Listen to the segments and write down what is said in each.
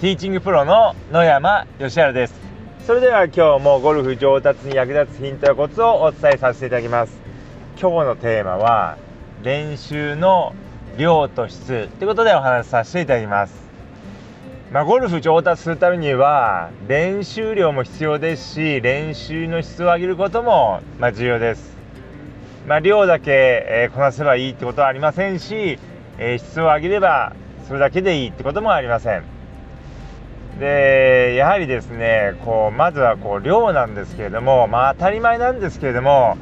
ティーチングプロの野山義原です。それでは今日もゴルフ上達に役立つヒントやコツをお伝えさせていただきます。今日のテーマは練習の量と質ということでお話しさせていただきます。まあ、ゴルフ上達するためには練習量も必要ですし練習の質を上げることもま重要です。まあ、量だけ、え、こなせばいいってことはありませんし、え、質を上げればそれだけでいいってこともありません。でやはりですねこうまずはこう量なんですけれどもまあ当たり前なんですけれども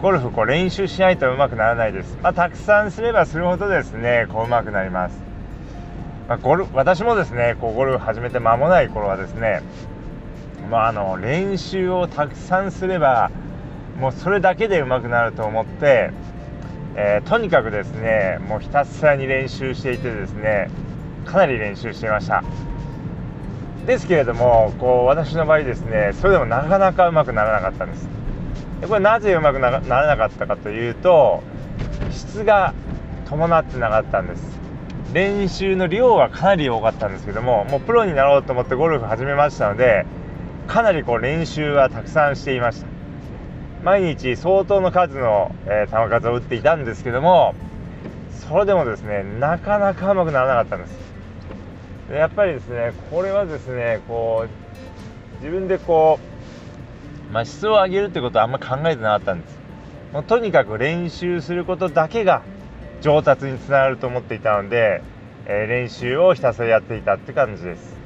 ゴルフこう練習しないとうまくならないです、まあ、たくさんすればするほどですねこううまくなります、まあ、ゴル私もですねこうゴルフ始めて間もない頃はですねまあ、あの練習をたくさんすればもうそれだけで上手くなると思って、えー、とにかくですねもうひたすらに練習していてですねかなり練習していました。ですけれどもこう私の場合ですねそれでもなかなかうまくならなかったんです。でこれなぜうまくならなかったかというと質が伴ってなかったんです。練習の量はかなり多かったんですけどももうプロになろうと思ってゴルフ始めましたのでかなりこう練習はたくさんしていました。毎日相当の数の、えー、球数を打っていたんですけどもそれでもですねなかなかうまくならなかったんです。やっぱりですねこれはですねこう自分でこう、まあ、質を上げるってことはあんま考えてなかったんです。もうとにかく練習することだけが上達につながると思っていたので、えー、練習をひたすらやっていたって感じです。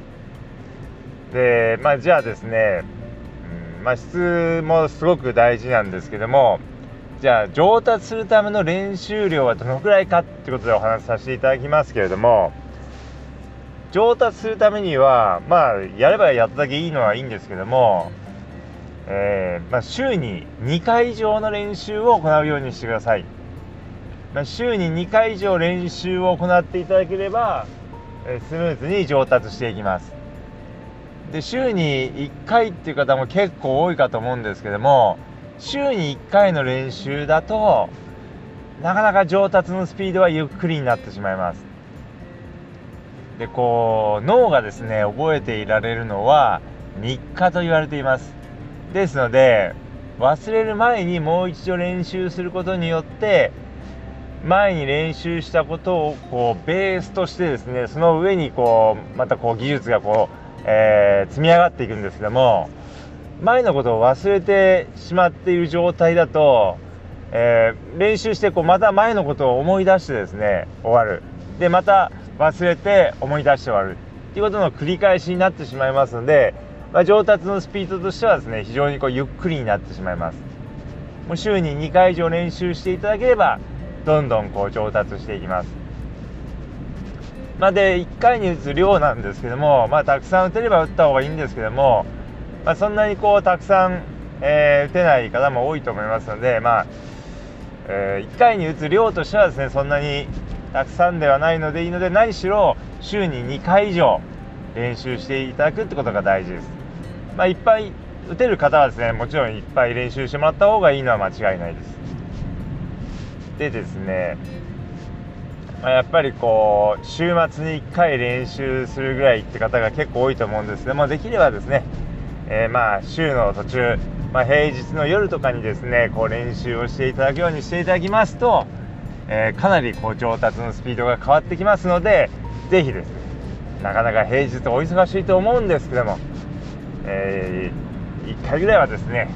でまあじゃあですねまあ、質もすごく大事なんですけどもじゃあ上達するための練習量はどのくらいかってことでお話しさせていただきますけれども上達するためにはまあやればやっただけいいのはいいんですけども、えー、まあ、週に2回以上の練習を行うようにしてください、まあ、週に2回以上練習を行っていただければ、えスムーズに上達していきます。で週に1回っていう方も結構多いかと思うんですけども週に1回の練習だとなかなか上達のスピードはゆっくりになってしまいます。でこう脳がですね覚えていられるのは日課と言われています。ですので忘れる前にもう一度練習することによって前に練習したことをこうベースとしてですねその上にこうまたこう技術がこうえー、積み上がっていくんですけども前のことを忘れてしまっている状態だと、えー、練習してこうまた前のことを思い出してですね終わる。でまた忘れて思い出して終わるっていうことの繰り返しになってしまいますので、まあ、上達のスピードとしてはですね非常にこうゆっくりになってしまいます。もう週に2回以上練習していただければどんどんこう上達していきます。まあ、で1回に打つ量なんですけども、まあ、たくさん打てれば打った方がいいんですけども、まあ、そんなにこうたくさん、えー、打てない方も多いと思いますので、まあえー、1回に打つ量としてはですねそんなにたくさんではないのでいいので何しろ週に2回以上練習していただくってことが大事です。まあ、いっぱい打てる方はですねもちろんいっぱい練習してもらった方がいいのは間違いないです。でですねまあ、やっぱりこう週末に1回練習するぐらいって方が結構多いと思うんですけどもできればですね、えー、まあ週の途中、まあ、平日の夜とかにですねこう練習をしていただくようにしていただきますと、えー、かなりこう上達のスピードが変わってきますので是非ですねなかなか平日お忙しいと思うんですけども、えー、1回ぐらいはですね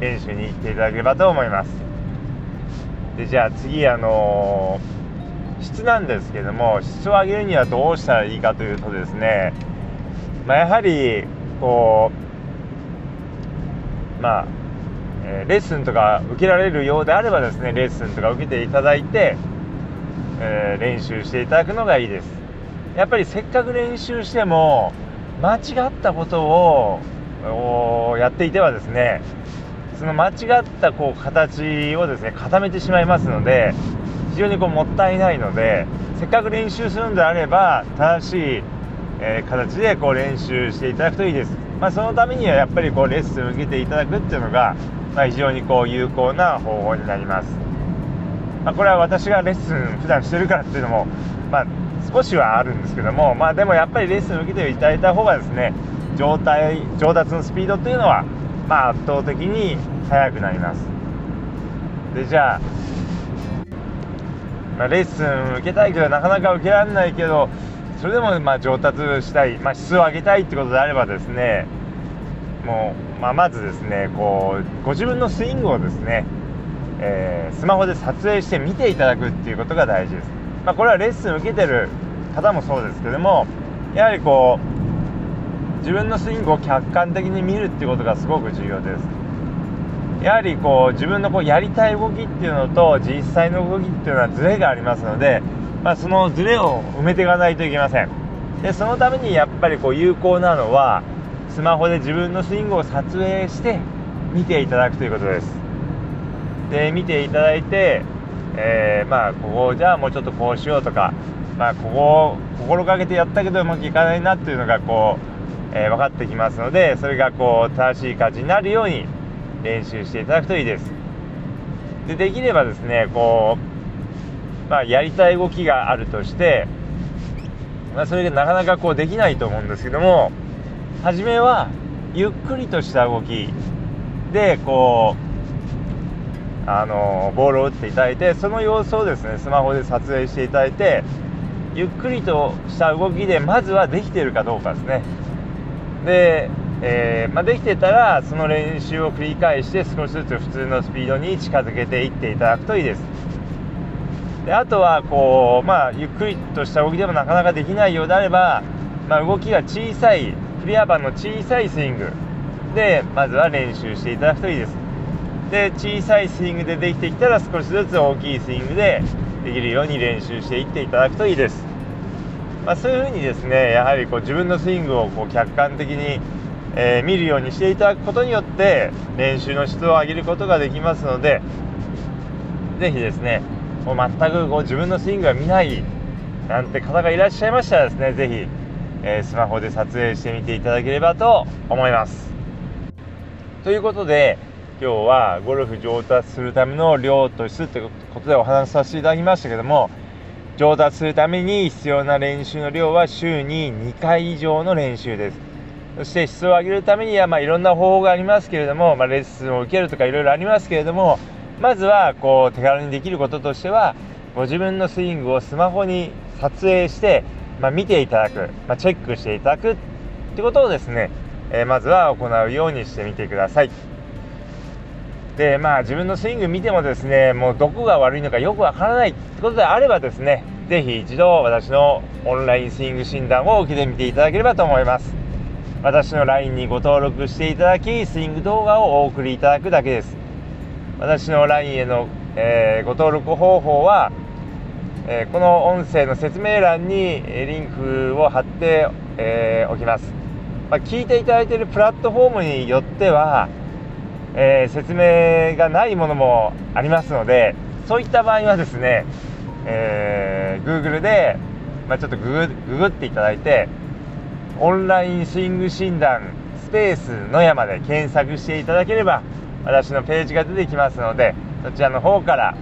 練習に行っていただければと思います。でじゃあ次あのー質なんですけども質を上げるにはどうしたらいいかというとですね、まあ、やはりこうまあ、え、レッスンとか受けられるようであればですねレッスンとか受けていただいて、えー、練習していただくのがいいです。やっぱりせっかく練習しても間違ったことをやっていてはですねその間違ったこう形をですね固めてしまいますので非常にこうもったいないのでせっかく練習するんであれば正しい、えー、形でこう練習していただくといいです、まあ、そのためにはやっぱりこうレッスンを受けていただくっていうのが、まあ、非常にこう有効な方法になります、まあ、これは私がレッスン普段してるからっていうのもまあ、少しはあるんですけども、まあ、でもやっぱりレッスン受けていただいた方がですね状態上達のスピードというのは、まあ、圧倒的に速くなります。でじゃあ、まあ、レッスン受けたいけどなかなか受けられないけどそれでもま上達したい、ま、質を上げたいってことであればですねもう、まあ、まずですねこうご自分のスイングをですね、えー、スマホで撮影して見ていただくっていうことが大事です、まあ、これはレッスン受けてる方もそうですけどもやはりこう自分のスイングを客観的に見るっていうことがすごく重要です。やはりこう自分のこうやりたい動きっていうのと実際の動きっていうのはズレがありますのでまあ、そのズレを埋めていかないといけません。でそのためにやっぱりこう有効なのはスマホで自分のスイングを撮影して見ていただくということです。で見ていただいて、えー、まあここじゃあもうちょっとこうしようとかまあここを心がけてやったけどうまくいかないなっていうのがこう、えー、分かってきますのでそれがこう正しい感じになるように練習していただくといいです。でできればですねこうまあ、やりたい動きがあるとして、まあ、それがなかなかこうできないと思うんですけども初めはゆっくりとした動き。でこうあのボールを打っていただいてその様子をですねスマホで撮影していただいてゆっくりとした動きでまずはできているかどうかですね。で、えー、まあ、できてたらその練習を繰り返して少しずつ普通のスピードに近づけていっていただくといいです。であとはこう、まあ、ゆっくりとした動きでもなかなかできないようであれば、まあ、動きが小さいクリア板の小さいスイング。でまずは練習していただくといいです。で小さいスイングでできてきたら少しずつ大きいスイングでできるように練習していっていただくといいです、まあ、そういうふうにですねやはりこう自分のスイングをこう客観的に、えー、見るようにしていただくことによって練習の質を上げることができますので是非ですねもう全くこう自分のスイングが見ないなんて方がいらっしゃいましたらですね是非、えー、スマホで撮影してみていただければと思います。ということで今日はゴルフ上達するための量と質ということでお話しさせていただきましたけども上達するために必要な練習の量は週に2回以上の練習です。そして質を上げるためには、まあ、いろんな方法がありますけれども、まあ、レッスンを受けるとかいろいろありますけれどもまずはこう手軽にできることとしてはご自分のスイングをスマホに撮影して、まあ、見ていただく、まあ、チェックしていただくってことをですね、えー、まずは行うようにしてみてください。でまあ自分のスイング見てもですねもうどこが悪いのかよくわからないってことであればですね是非一度私のオンラインスイング診断を受けてみていただければと思います。私の LINE にご登録していただきスイング動画をお送りいただくだけです。私の LINE への、えー、ご登録方法は、え、この音声の説明欄にリンクを貼って、え、おきます、まあ、聞いていただいているプラットフォームによっては、え説明がないものもありますのでそういった場合はですね、え Google で、まあ、ちょっとググググっていただいてオンラインスイング診断スペース野山で検索していただければ私のページが出てきますのでそちらの方から、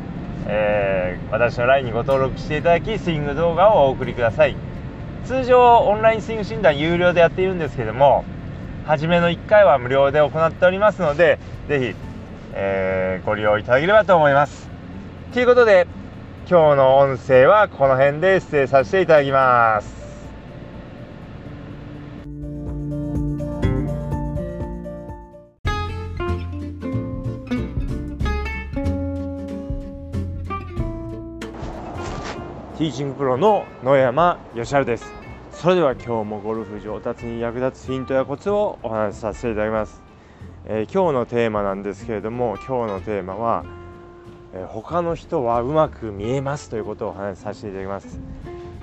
えー、私の LINE にご登録していただきスイング動画をお送りください。通常オンラインスイング診断有料でやっているんですけども初めの1回は無料で行っておりますので是非、えー、ご利用いただければと思います。ということで今日の音声はこの辺で失礼させていただきます。ーチングプロの野山義晴です。それでは今日もゴルフ上達に役立つヒントやコツをお話しさせていただきます、えー、今日のテーマなんですけれども今日のテーマは、えー、他の人はうまく見えますということをお話しさせていただきます。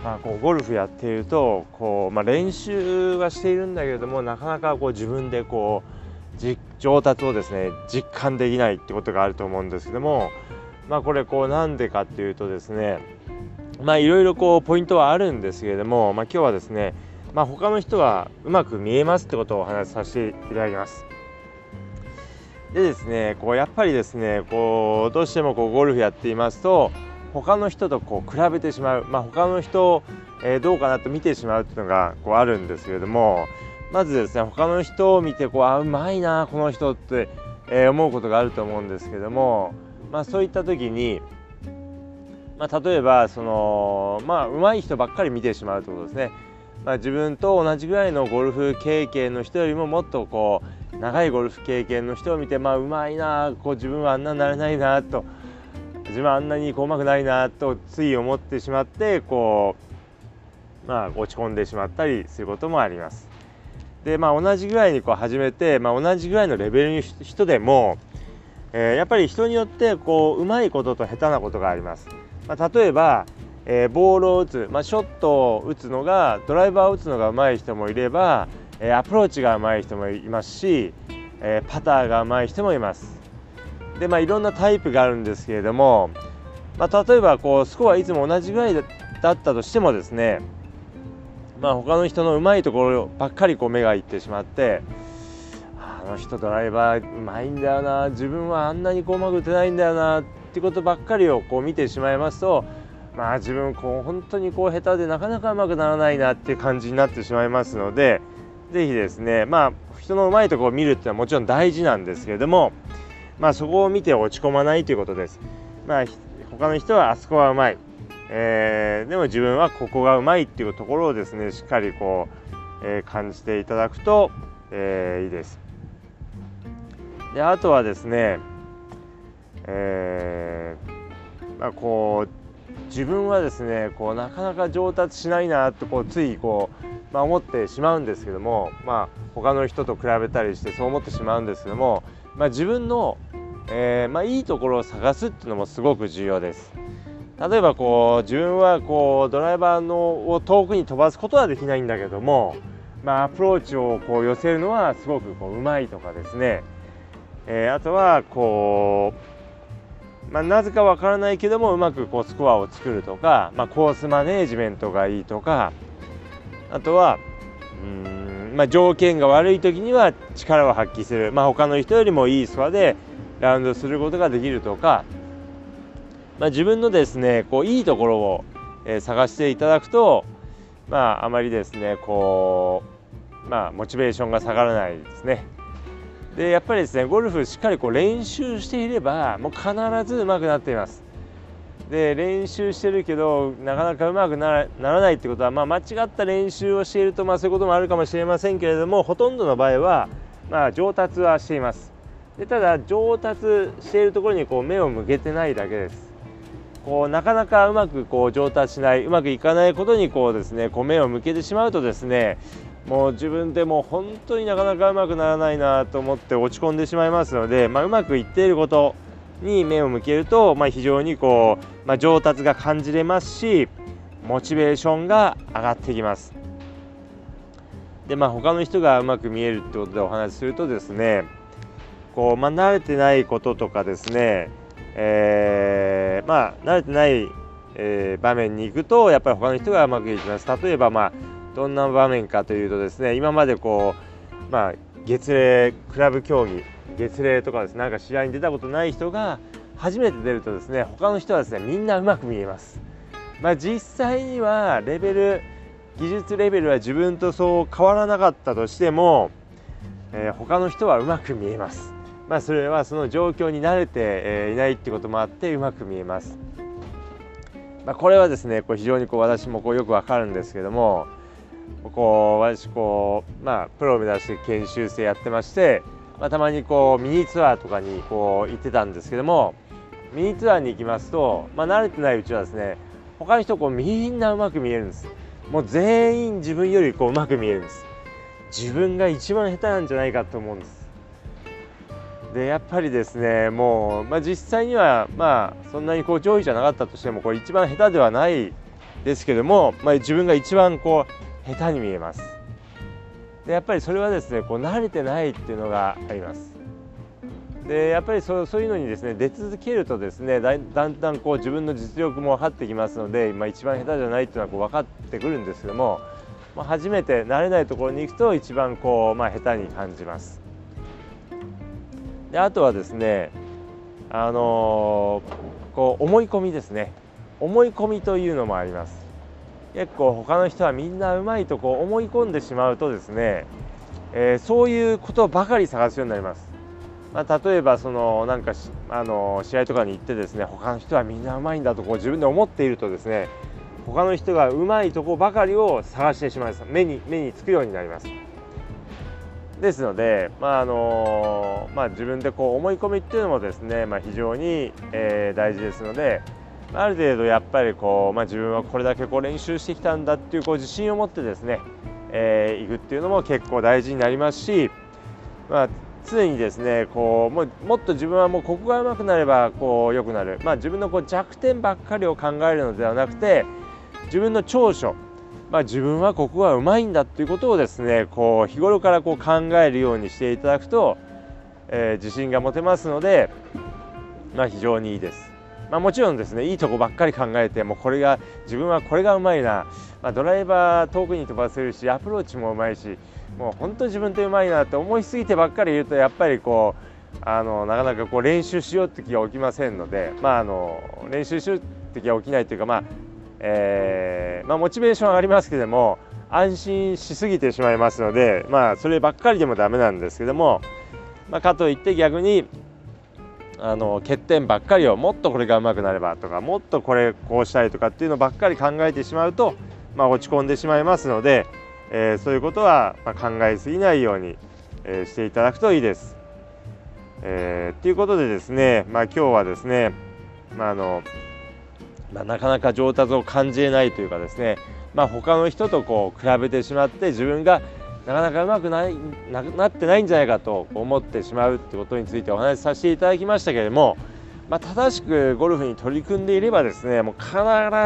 まあ、こうゴルフやっているとこう、まあ、練習はしているんだけれどもなかなかこう自分でこう上達をですね実感できないってことがあると思うんですけどもまあこれこうなんでかっていうとですねまあいろいろこうポイントはあるんですけれども、まあ、今日はですね、まあ、他の人はうまく見えますってことをお話しさせていただきます。でですねこうやっぱりですねこうどうしてもこうゴルフやっていますと他の人とこう比べてしまう、まあ、他の人、えー、どうかなと見てしまうっていうのがこうあるんですけれどもまずですね他の人を見てこうあうまいなこの人って、えー、思うことがあると思うんですけども、まあ、そういった時に、まあ、例えばそのまあ上手い人ばっかり見てしまうということですね。まあ、自分と同じぐらいのゴルフ経験の人よりももっとこう長いゴルフ経験の人を見てまあうまいなこう自分はあんなになれないなと自分はあんなにこううまくないなとつい思ってしまってこうまあ落ち込んでしまったりすることもあります。でまあ同じぐらいにこう始めて、まあ、同じぐらいのレベルの人でも、えー、やっぱり人によってこううまいことと下手なことがあります。まあ、例えばえー、ボールを打つ、まあ、ショットを打つのがドライバーを打つのが上手い人もいれば、えー、アプローチが上手い人もいますし、えー、パターが上手い人もいます。でまあいろんなタイプがあるんですけれども、まあ、例えばこうスコアいつも同じぐらいだったとしてもですねまあ他の人の上手いところばっかりこう目がいってしまってあの人ドライバーうまいんだよな自分はあんなにこううまく打てないんだよなってことばっかりをこう見てしまいますとまあ自分こう本当にこう下手でなかなかうまくならないなっていう感じになってしまいますので是非ですねまあ人のうまいところを見るっていうのはもちろん大事なんですけれどもまあそこを見て落ち込まないということです。まあ他の人はあそこはうまい、えー、でも自分はここがうまいっていうところをですねしっかりこう、えー、感じていただくと、えー、いいです。であとはですね、えーまあ、こう自分はですねこうなかなか上達しないなとこうついこう、まあ、思ってしまうんですけども、まあ、他の人と比べたりしてそう思ってしまうんですけども、まあ、自分の、えー、まあ、いいところを探すっていうのもすごく重要です。例えばこう自分はこうドライバーのを遠くに飛ばすことはできないんだけども、まあ、アプローチをこう寄せるのはすごくこううまいとかですね、えー、あとはこうまあ、なぜかわからないけどもうまくこうスコアを作るとか、まあ、コースマネージメントがいいとかあとはうん、まあ、条件が悪い時には力を発揮する、まあ、他の人よりもいいスコアでラウンドすることができるとか、まあ、自分のですねこういいところを、えー、探していただくと、まあ、あまりですねこう、まあ、モチベーションが下がらないですね。でやっぱりですねゴルフしっかりこう練習していればもう必ず上手くなっています。で練習してるけどなかなか上手くならないってことは、まあ、間違った練習をしていると、まあ、そういうこともあるかもしれませんけれどもほとんどの場合は、まあ、上達はしています。でただ上達しているところにこう目を向けてないだけです。こうなかなかうまくこう上達しないうまくいかないことにこうですねこう目を向けてしまうとですねもう自分でも本当になかなかうまくならないなと思って落ち込んでしまいますので、まあ、うまくいっていることに目を向けると、まあ、非常にこう、まあ、上達が感じれますしモチベーションが上がってきます。でまあ他の人がうまく見えるってことでお話しするとですねこう、まあ、慣れてないこととかですね、えー、まあ慣れてない、えー、場面に行くとやっぱり他の人がうまくいきます。例えばまあどんな場面かというとですね今までこうまあ月齢クラブ競技月齢とかですねなんか試合に出たことない人が初めて出るとですね他の人はですねみんなうまく見えます。まあ、実際にはレベル技術レベルは自分とそう変わらなかったとしても、えー、他の人はうまく見えます。まあ、それはその状況に慣れて、え、いないってこともあってうまく見えます。まあ、これはですねこう非常にこう私もこうよくわかるんですけどもこう私こうまあプロを目指して研修生やってまして、まあ、たまにこうミニツアーとかにこう行ってたんですけどもミニツアーに行きますと、まあ、慣れてないうちはですね他の人こうみんなうまく見えるんです。もう全員自分よりこううまく見えるんです。自分が一番下手なんじゃないかと思うんです。でやっぱりですねもう、まあ、実際にはまあそんなにこう上位じゃなかったとしてもこれ一番下手ではないですけども、まあ、自分が一番こう下手に見えます。でやっぱりそれはですねこう慣れてないっていうのがあります。でやっぱりそうそういうのにですね出続けるとですねだんだんこう自分の実力も分かってきますので、まあ、一番下手じゃないっていうのはこう分かってくるんですけども、まあ、初めて慣れないところに行くと一番こう、まあ、下手に感じます。であとはですねあのー、こう思い込みですね。思い込みというのもあります。結構他の人はみんなうまいとこう思い込んでしまうとですね、えー、そういうことばかり探すようになります、まあ、例えばそのなんかあの試合とかに行ってですね他の人はみんなうまいんだとこう自分で思っているとですね他の人がうまいとこばかりを探してしまいます目に目につくようになります。ですので、まああのまあ、自分でこう思い込みっていうのもですね、まあ、非常に、えー、大事ですのである程度やっぱりこう、まあ、自分はこれだけこう練習してきたんだっていうこう自信を持ってですね、えー、いくっていうのも結構大事になりますし、まあ、常にですねこうももっと自分はもうここが上手くなればこう良くなる、まあ、自分のこう弱点ばっかりを考えるのではなくて自分の長所まあ、自分はここがうまいんだっていうことをですねこう日頃からこう考えるようにしていただくと、えー、自信が持てますので、まあ、非常にいいです。まあ、もちろんですねいいとこばっかり考えてもこれが自分はこれがうまいな、まあ、ドライバー遠くに飛ばせるしアプローチもうまいしもう本当自分ってうまいなって思いすぎてばっかり言うとやっぱりこうあのなかなかこう練習しようって気が起きませんので、まあ、あの練習しようって気が起きないというか、まあえー、まあ、モチベーション上がりますけども安心しすぎてしまいますので、まあ、そればっかりでもダメなんですけども、まあ、かといって逆にあの欠点ばっかりをもっとこれがうまくなればとかもっとこれこうしたいとかっていうのばっかり考えてしまうと、まあ、落ち込んでしまいますので、えー、そういうことはま考えすぎないように、えー、していただくといいです。えー、ということでですね、まあ、今日はですね、まあ、あのまあ、なかなか上達を感じれないというかですね、まあ、他の人とこう比べてしまって自分がなかなかうまくないななってないんじゃないかと思ってしまうってことについてお話しさせていただきましたけれども、まあ、正しくゴルフに取り組んでいればですねもう必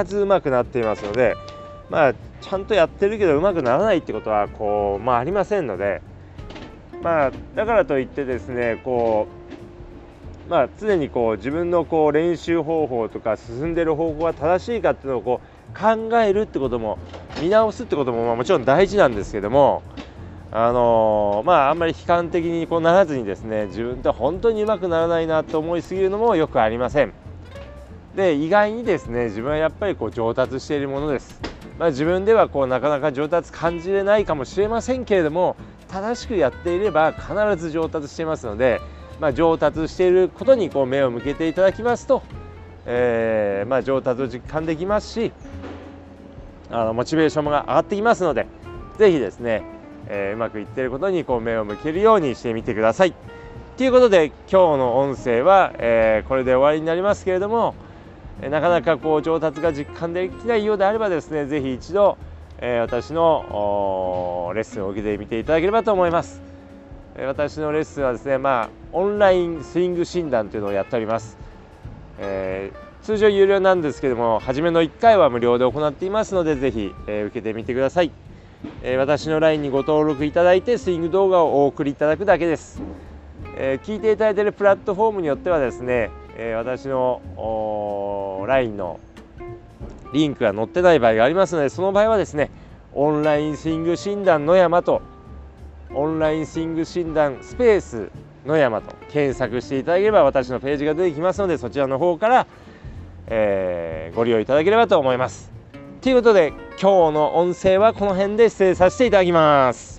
ずうまくなっていますので、まあ、ちゃんとやってるけどうまくならないってことはこう、まあ、ありませんので、まあ、だからといってですねこうまあ、常にこう自分のこう練習方法とか進んでる方法が正しいかっていうのをこう考えるってことも見直すってこともまあもちろん大事なんですけどもあのー、まああんまり悲観的にこうならずにですね自分って本当にうまくならないなと思いすぎるのもよくありません。で意外にですね自分はやっぱりこう上達しているものです。まあ、自分ではこうなかなか上達感じれないかもしれませんけれども正しくやっていれば必ず上達していますのでまあ、上達していることにこう目を向けていただきますと、えー、まあ、上達を実感できますしあのモチベーションが上がってきますので是非ですね、えー、うまくいっていることにこう目を向けるようにしてみてください。ということで今日の音声は、えー、これで終わりになりますけれどもなかなかこう上達が実感できないようであればですね是非一度、えー、私のレッスンを受けてみていただければと思います。私のレッスンはですね、まあ、オンラインスイング診断というのをやっております、えー、通常有料なんですけども初めの1回は無料で行っていますのでぜひ、えー、受けてみてください、え、私の LINE にご登録いただいてスイング動画をお送りいただくだけです、え聞いていただいているプラットフォームによってはですね、え私の LINE のリンクが載ってない場合がありますのでその場合はですねオンラインスイング診断の山とオンラインスイング診断スペース野山と検索していただければ私のページが出てきますのでそちらの方から、えー、ご利用いただければと思います。ということで今日の音声はこの辺で失礼させていただきます。